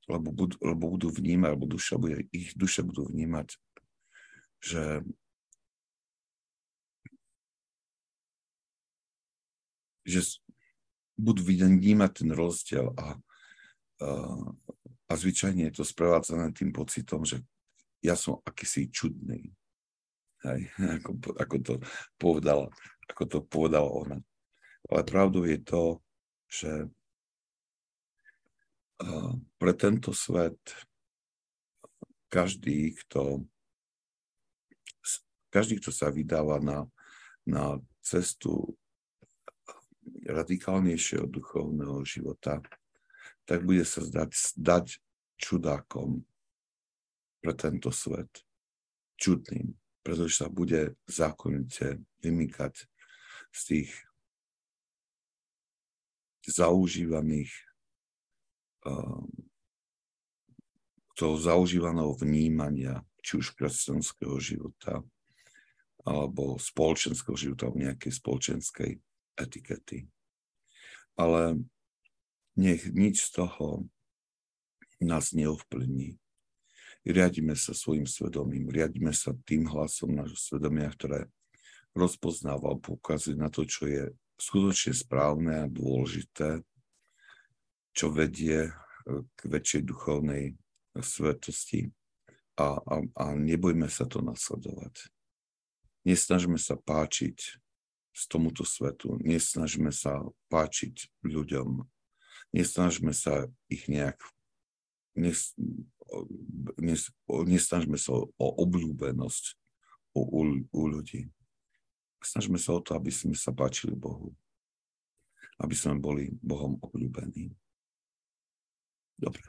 lebo budú, lebo budú vnímať, alebo duša bude, ich duše budú vnímať že že budú vnímať ten rozdiel a, a, a zvyčajne je to sprevádzané tým pocitom, že ja som akýsi čudný. Hej, ako, ako, to povedala, ako to povedala ona. Ale pravdou je to, že pre tento svet každý, kto každý, kto sa vydáva na, na cestu radikálnejšieho duchovného života, tak bude sa zdať, zdať čudákom pre tento svet. Čudným, pretože sa bude zákonite vymýkať z tých zaužívaných um, toho zaužívaného vnímania, či už kresťanského života, alebo spoločenského života, alebo nejakej spoločenskej etikety. Ale nech nič z toho nás neovplyvní. Riadíme sa svojim svedomím, riadíme sa tým hlasom nášho svedomia, ktoré rozpoznáva a poukazuje na to, čo je skutočne správne a dôležité, čo vedie e, k väčšej duchovnej svetosti a, a, a nebojme sa to nasledovať. Nesnažme sa páčiť z tomuto svetu, nesnažme sa páčiť ľuďom, nesnažme sa ich nejak, nes, nes, nesnažme sa o obľúbenosť u, u, u ľudí. Snažme sa o to, aby sme sa páčili Bohu. Aby sme boli Bohom obľúbení. Dobre.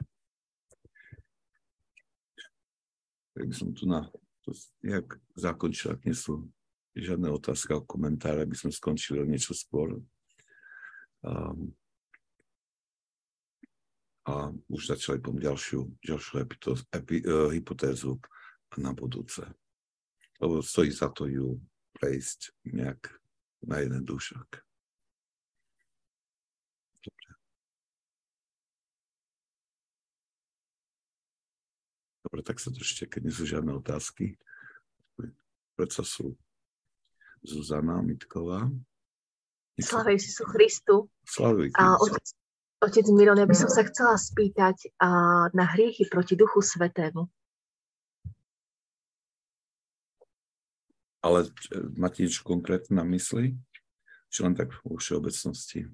Tak by som tu na to nejak zakončil, ak nie sú žiadne otázky a komentáre, aby sme skončili niečo skôr. Um, a už začali pom ďalšiu, ďalšiu epitos, epi, uh, hypotézu na budúce. Lebo stojí za to ju prejsť nejak na jeden dušok. Dobre. Dobre, tak sa držte, keď nie sú žiadne otázky. Predsa sú Zuzana Mitková. Slavej si sú Christu. Slavej otec, otec Miron, ja by som sa chcela spýtať a, na hriechy proti Duchu Svetému. Ale máte niečo konkrétne na mysli? Či len tak vo všeobecnosti?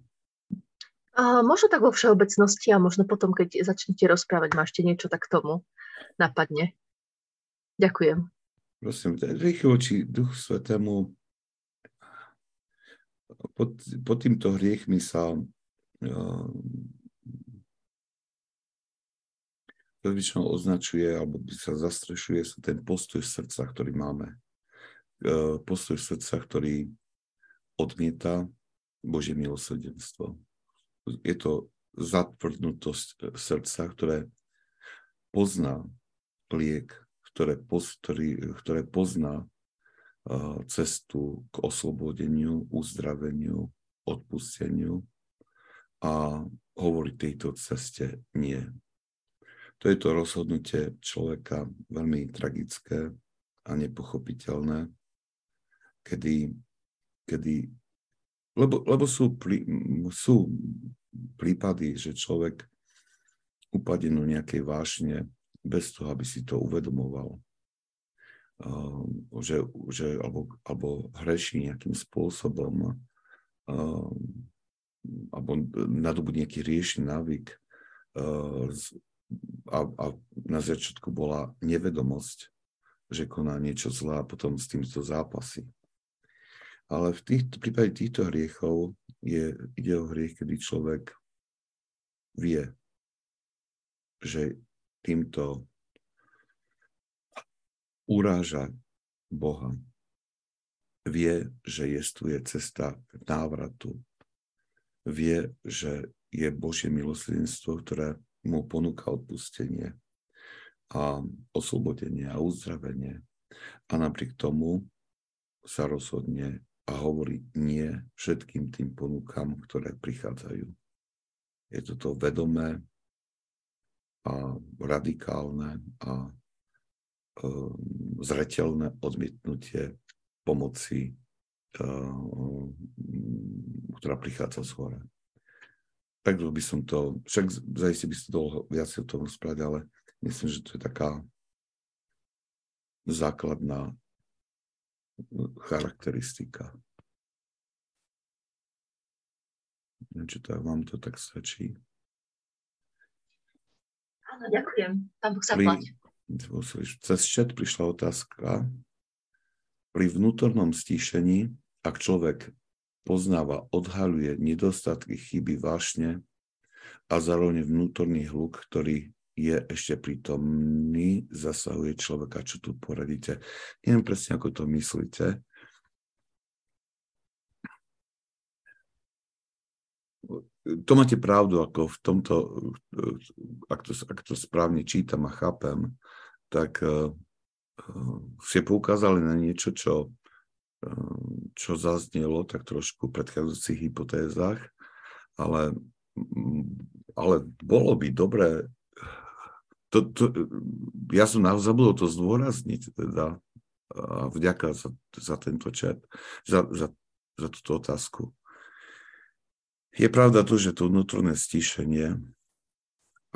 Uh, možno tak vo všeobecnosti a možno potom, keď začnete rozprávať, máte niečo tak tomu napadne. Ďakujem. Prosím, rýchlo voči Duchu Svetému pod, pod týmto hriechmi sa uh, označuje alebo by sa zastrešuje sa ten postoj srdca, ktorý máme. E, postoj srdca, ktorý odmieta Božie milosrdenstvo. Je to zatvrdnutosť srdca, ktoré pozná liek, ktoré, ktorý, ktoré pozná cestu k oslobodeniu, uzdraveniu, odpusteniu a hovorí tejto ceste nie. To je to rozhodnutie človeka veľmi tragické a nepochopiteľné, kedy, kedy lebo, lebo sú, prí, sú prípady, že človek upadne do nejakej vášne bez toho, aby si to uvedomoval. Uh, že, že, alebo, alebo hreší nejakým spôsobom uh, alebo nadobudne nejaký riešný návyk uh, a, a na začiatku bola nevedomosť, že koná niečo zlé a potom s týmto zápasy. Ale v, tých, v prípade týchto hriechov je, ide o hriech, kedy človek vie, že týmto uráža Boha. Vie, že je cesta k návratu. Vie, že je Božie milosrdenstvo, ktoré mu ponúka odpustenie a oslobodenie a uzdravenie. A napriek tomu sa rozhodne a hovorí nie všetkým tým ponukám, ktoré prichádzajú. Je toto vedomé a radikálne a um, zretelné odmietnutie pomoci, uh, ktorá prichádza z hora. Tak by som to, však zajistie by ste dlho viac o tom rozprávať, ale myslím, že to je taká základná charakteristika. Neviem, či to, vám to tak stačí. Áno, ďakujem. Pán Boh sa Pri, Cez chat prišla otázka. Pri vnútornom stíšení, ak človek poznáva, odhaľuje nedostatky, chyby, vášne a zároveň vnútorný hluk, ktorý je ešte prítomný, zasahuje človeka. Čo tu poradíte? Neviem presne, ako to myslíte. To máte pravdu, ako v tomto, ak to, ak to správne čítam a chápem, tak uh, ste poukázali na niečo, čo čo zaznelo tak trošku v predchádzajúcich hypotézach, ale, ale bolo by dobré, to, to, ja som zabudol to zdôrazniť, teda a vďaka za, za tento čet, za, za, za túto otázku. Je pravda to, že to vnútorné stíšenie,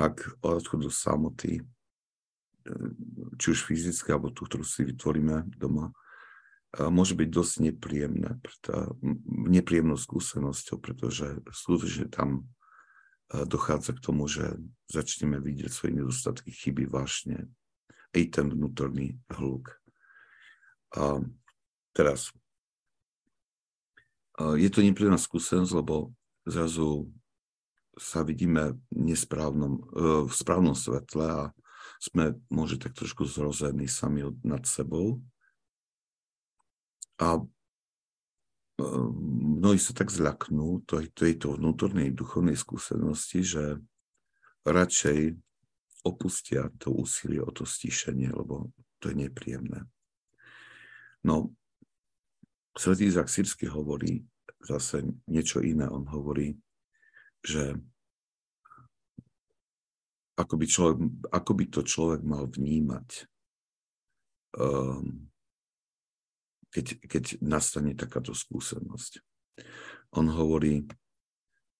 ak odchodu samoty, či už fyzické, alebo tú, ktorú si vytvoríme doma, môže byť dosť nepríjemné, nepríjemnou skúsenosťou, pretože skutočne tam dochádza k tomu, že začneme vidieť svoje nedostatky, chyby vášne, aj ten vnútorný hluk. A teraz, je to nepríjemná skúsenosť, lebo zrazu sa vidíme nesprávnom, e, v správnom svetle a sme môže tak trošku zrození sami nad sebou a ehm, mnohí sa tak zľaknú tejto vnútornej duchovnej skúsenosti, že radšej opustia to úsilie o to stíšenie, lebo to je nepríjemné. No, Svetý Izak Sírsky hovorí zase niečo iné. On hovorí, že ako by, človek, ako by to človek mal vnímať um, keď, keď nastane takáto skúsenosť. On hovorí,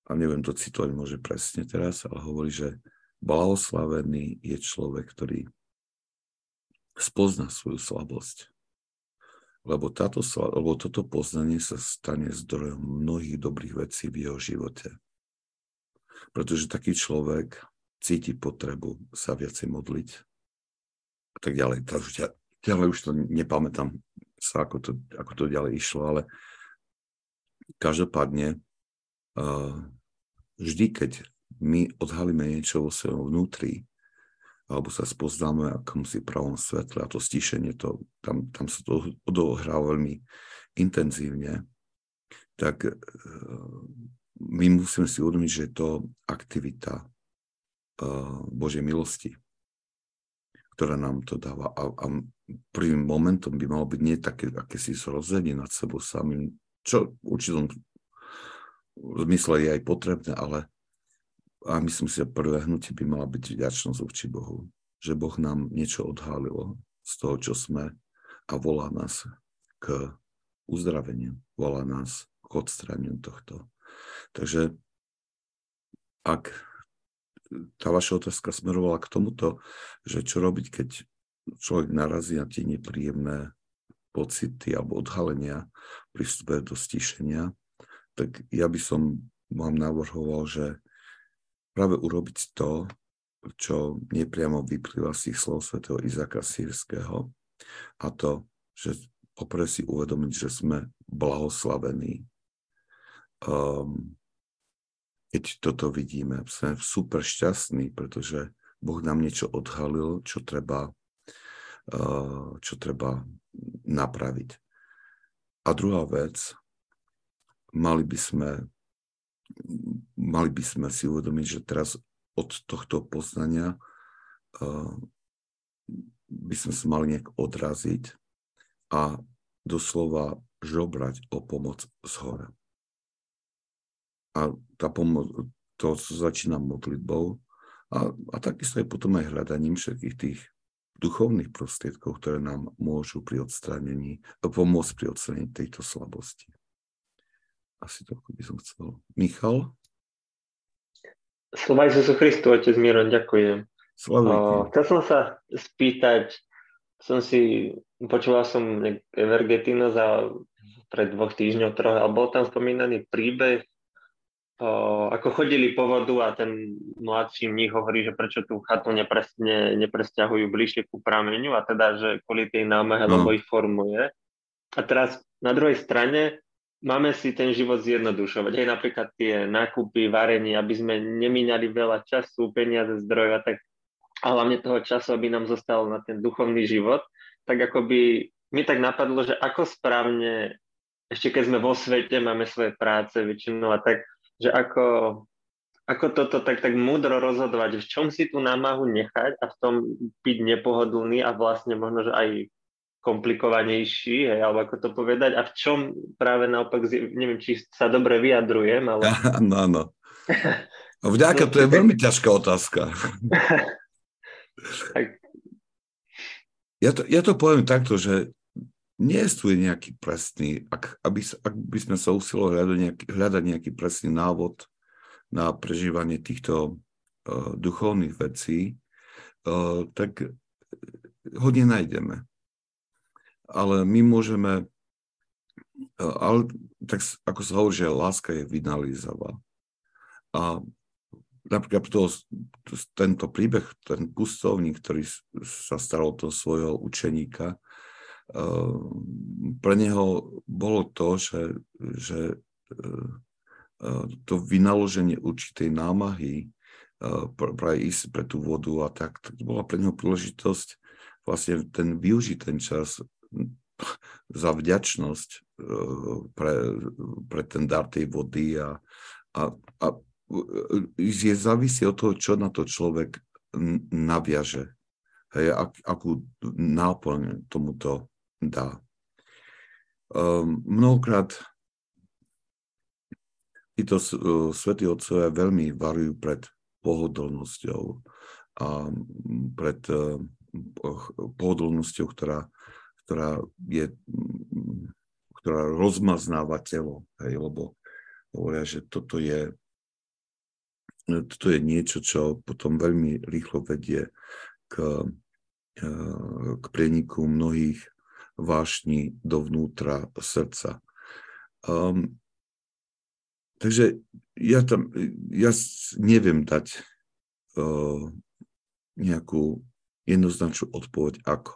a neviem to citovať môže presne teraz, ale hovorí, že blahoslavený je človek, ktorý spozna svoju slabosť. Lebo, táto, lebo toto poznanie sa stane zdrojom mnohých dobrých vecí v jeho živote. Pretože taký človek cíti potrebu sa viacej modliť a tak ďalej. Ďalej už to nepamätám sa, ako to, ako to ďalej išlo, ale každopádne vždy, keď my odhalíme niečo vo svojom vnútri, alebo sa spoznáme si pravom svetle a to stíšenie, to, tam, tam sa to odohrá veľmi intenzívne, tak uh, my musíme si uvedomiť, že je to aktivita Božej milosti, ktorá nám to dáva. A, a prvým momentom by malo byť nie také, aké si zrozenie nad sebou samým, čo v určitom zmysle je aj potrebné, ale a myslím si, že prvé hnutie by mala byť vďačnosť voči Bohu. Že Boh nám niečo odhalilo z toho, čo sme a volá nás k uzdraveniu, volá nás k odstraniu tohto. Takže ak tá vaša otázka smerovala k tomuto, že čo robiť, keď človek narazí na tie nepríjemné pocity alebo odhalenia pri vstupe do stíšenia, tak ja by som vám navrhoval, že práve urobiť to, čo nepriamo vyplýva z tých slov svätého Izaka Sírskeho, a to, že opre si uvedomiť, že sme blahoslavení. Um, keď toto vidíme, sme super šťastní, pretože Boh nám niečo odhalil, čo treba Eh, čo treba napraviť. A druhá vec, mali by sme, mali by sme si uvedomiť, že teraz od tohto poznania eh, by sme sa mali nejak odraziť a doslova žobrať o pomoc z hora. A tá pomoc, to začína modlitbou a, a takisto aj potom aj hľadaním všetkých tých duchovných prostriedkov, ktoré nám môžu pri odstránení, pomôcť pri odstránení tejto slabosti. Asi to by som chcel. Michal? Slova Isusu Christu, Otec Miron, ďakujem. Uh, chcel som sa spýtať, som si, počúval som Evergetinos a pred dvoch týždňov, troch, ale bol tam spomínaný príbeh o, ako chodili po vodu a ten mladší mních hovorí, že prečo tú chatu nepresne, nepresťahujú bližšie ku prameňu a teda, že kvôli tej námahe, no. lebo ich formuje. A teraz na druhej strane máme si ten život zjednodušovať. Aj napríklad tie nákupy, varenie, aby sme nemínali veľa času, peniaze, zdrojov a tak a hlavne toho času, aby nám zostal na ten duchovný život, tak ako by mi tak napadlo, že ako správne, ešte keď sme vo svete, máme svoje práce väčšinou a tak, že ako, ako toto tak, tak múdro rozhodovať, v čom si tú námahu nechať a v tom byť nepohodlný a vlastne možno, že aj komplikovanejší, hej, alebo ako to povedať, a v čom práve naopak, neviem, či sa dobre vyjadrujem, ale... Áno, áno. Vďaka, to je veľmi ťažká otázka. tak. Ja to, ja to poviem takto, že nie je nejaký presný, ak, aby, ak by sme sa usilovali hľadať nejaký, hľadať nejaký presný návod na prežívanie týchto uh, duchovných vecí, uh, tak ho nenájdeme ale my môžeme, e, ale tak ako sa hovorí, že láska je vynalízavá. A napríklad to, tento príbeh, ten pustovník, ktorý sa staral toho svojho učeníka, e, pre neho bolo to, že, že e, to vynaloženie určitej námahy pre ísť pre tú vodu a tak, tak bola pre neho príležitosť vlastne ten využiť ten čas za vďačnosť pre, pre ten dar tej vody a, a, a je závisí od toho, čo na to človek naviaže. Hej, ak, akú náplň tomuto dá. Um, mnohokrát títo uh, svätí otcovia veľmi varujú pred pohodlnosťou a pred uh, pohodlnosťou, ktorá ktorá, je, ktorá rozmaznáva telo, hej, lebo hovoria, že toto je, toto je niečo, čo potom veľmi rýchlo vedie k, k prieniku mnohých vášní dovnútra srdca. Um, takže ja tam, ja neviem dať uh, nejakú jednoznačnú odpoveď, ako.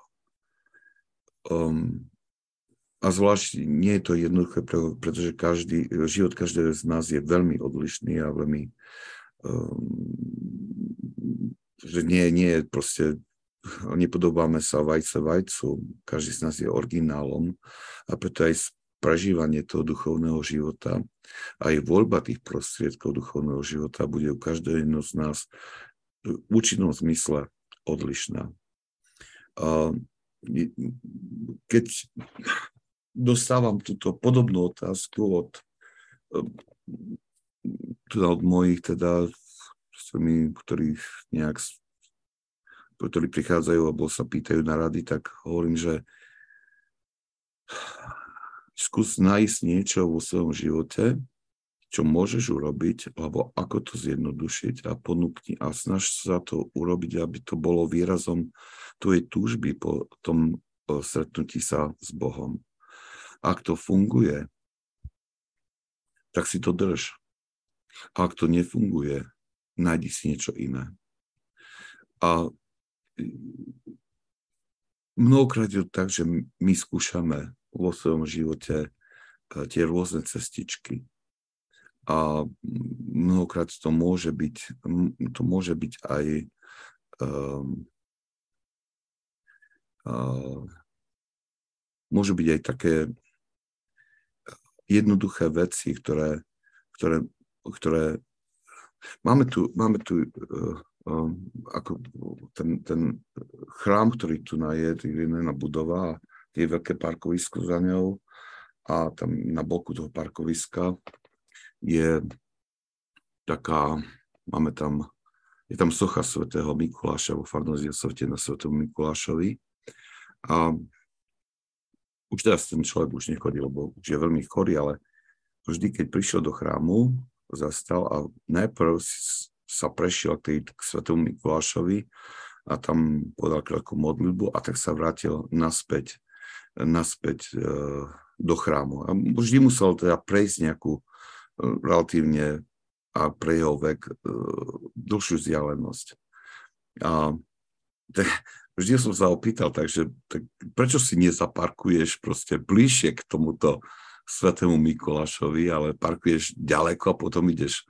Um, a zvlášť nie je to jednoduché, pretože každý, život každého z nás je veľmi odlišný a veľmi um, že nie, nie je proste nepodobáme sa vajce vajcu, každý z nás je originálom a preto aj prežívanie toho duchovného života, aj voľba tých prostriedkov duchovného života bude u každého jedného z nás v účinnom zmysle odlišná. Keď dostávam túto podobnú otázku od, teda od mojich, teda, ktorí nejak ktorí prichádzajú alebo sa pýtajú na rady, tak hovorím, že skús nájsť niečo vo svojom živote, čo môžeš urobiť, alebo ako to zjednodušiť a ponúkni a snaž sa to urobiť, aby to bolo výrazom tvojej túžby po tom stretnutí sa s Bohom. Ak to funguje, tak si to drž. A ak to nefunguje, nájdi si niečo iné. A mnohokrát je to tak, že my skúšame vo svojom živote eh, tie rôzne cestičky. A mnohokrát to môže byť, to môže byť aj um, uh, môžu byť aj také jednoduché veci, ktoré, ktoré, ktoré máme tu, máme tu uh, ako ten, ten chrám, ktorý tu na je, na budova, je veľké parkovisko za ňou a tam na boku toho parkoviska je taká, máme tam, je tam socha svätého Mikuláša vo farnosti na svätému Mikulášovi. A už teraz ten človek už nechodí, lebo už je veľmi chorý, ale vždy, keď prišiel do chrámu, zastal a najprv sa prešiel k, tej, k svetému Mikulášovi a tam podal krátku modlitbu a tak sa vrátil naspäť, naspäť e, do chrámu. A vždy musel teda prejsť nejakú relatívne a pre jeho vek e, dlhšiu vzdialenosť. A tak, vždy som sa opýtal, takže tak prečo si nezaparkuješ proste bližšie k tomuto svetému Mikulášovi, ale parkuješ ďaleko a potom ideš,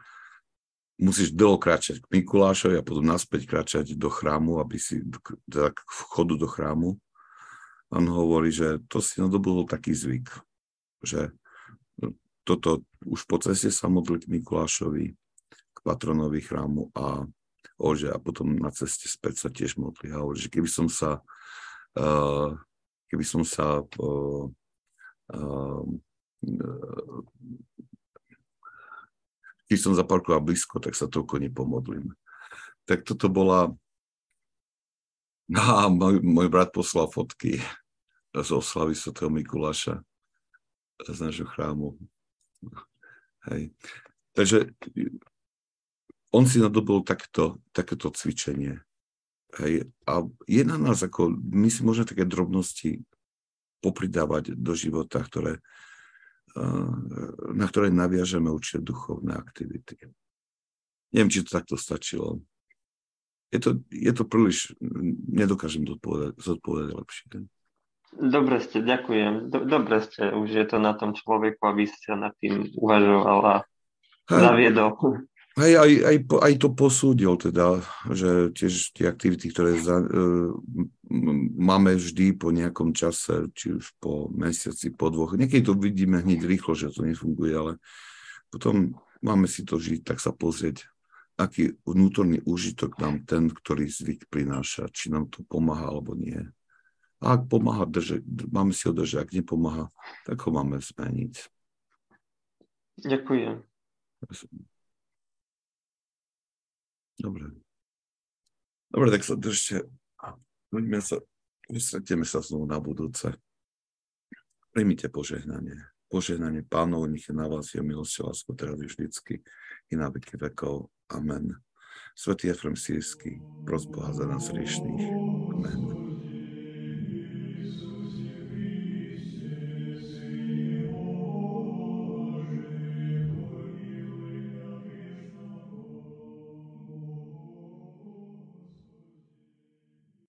musíš dlho kráčať k Mikulášovi a potom naspäť kráčať do chrámu, aby si, teda k vchodu do chrámu. On hovorí, že to si nadobudol taký zvyk, že toto už po ceste sa modlil k Mikulášovi, k patronovi chrámu a ože a potom na ceste späť sa tiež modli. A hovorí, že keby som sa uh, keby som sa uh, keď som zaparkoval blízko, tak sa toľko nepomodlím. Tak toto bola... No a môj, môj brat poslal fotky z oslavy Sv. Mikuláša z nášho chrámu. Hej. Takže on si nadobil takto, takéto cvičenie. Hej. A je na nás, ako my si môžeme také drobnosti popridávať do života, ktoré, na ktoré naviažeme určite duchovné aktivity. Neviem, či to takto stačilo. Je to, je to príliš, nedokážem zodpovedať lepšie. Dobre ste, ďakujem. Dobre ste, už je to na tom človeku, aby ste nad tým uvažoval a zaviedol. Hej, aj, aj, aj to posúdil teda, že tiež tie aktivity, ktoré za, uh, máme vždy po nejakom čase, či už po mesiaci, po dvoch, niekedy to vidíme hneď rýchlo, že to nefunguje, ale potom máme si to žiť, tak sa pozrieť, aký vnútorný úžitok nám ten, ktorý zvyk prináša, či nám to pomáha alebo nie. A ak pomáha, drže, máme si ho držať, ak nepomáha, tak ho máme zmeniť. Ďakujem. Dobre. Dobre, tak sa držte. Poďme sa, ustretieme sa znovu na budúce. Primite požehnanie. Požehnanie pánov, nech je na vás je milosť a lásko teraz vždycky i na veky vekov. Amen. Svetý Efrem Sírsky, pros Boha za nás riešných. Amen.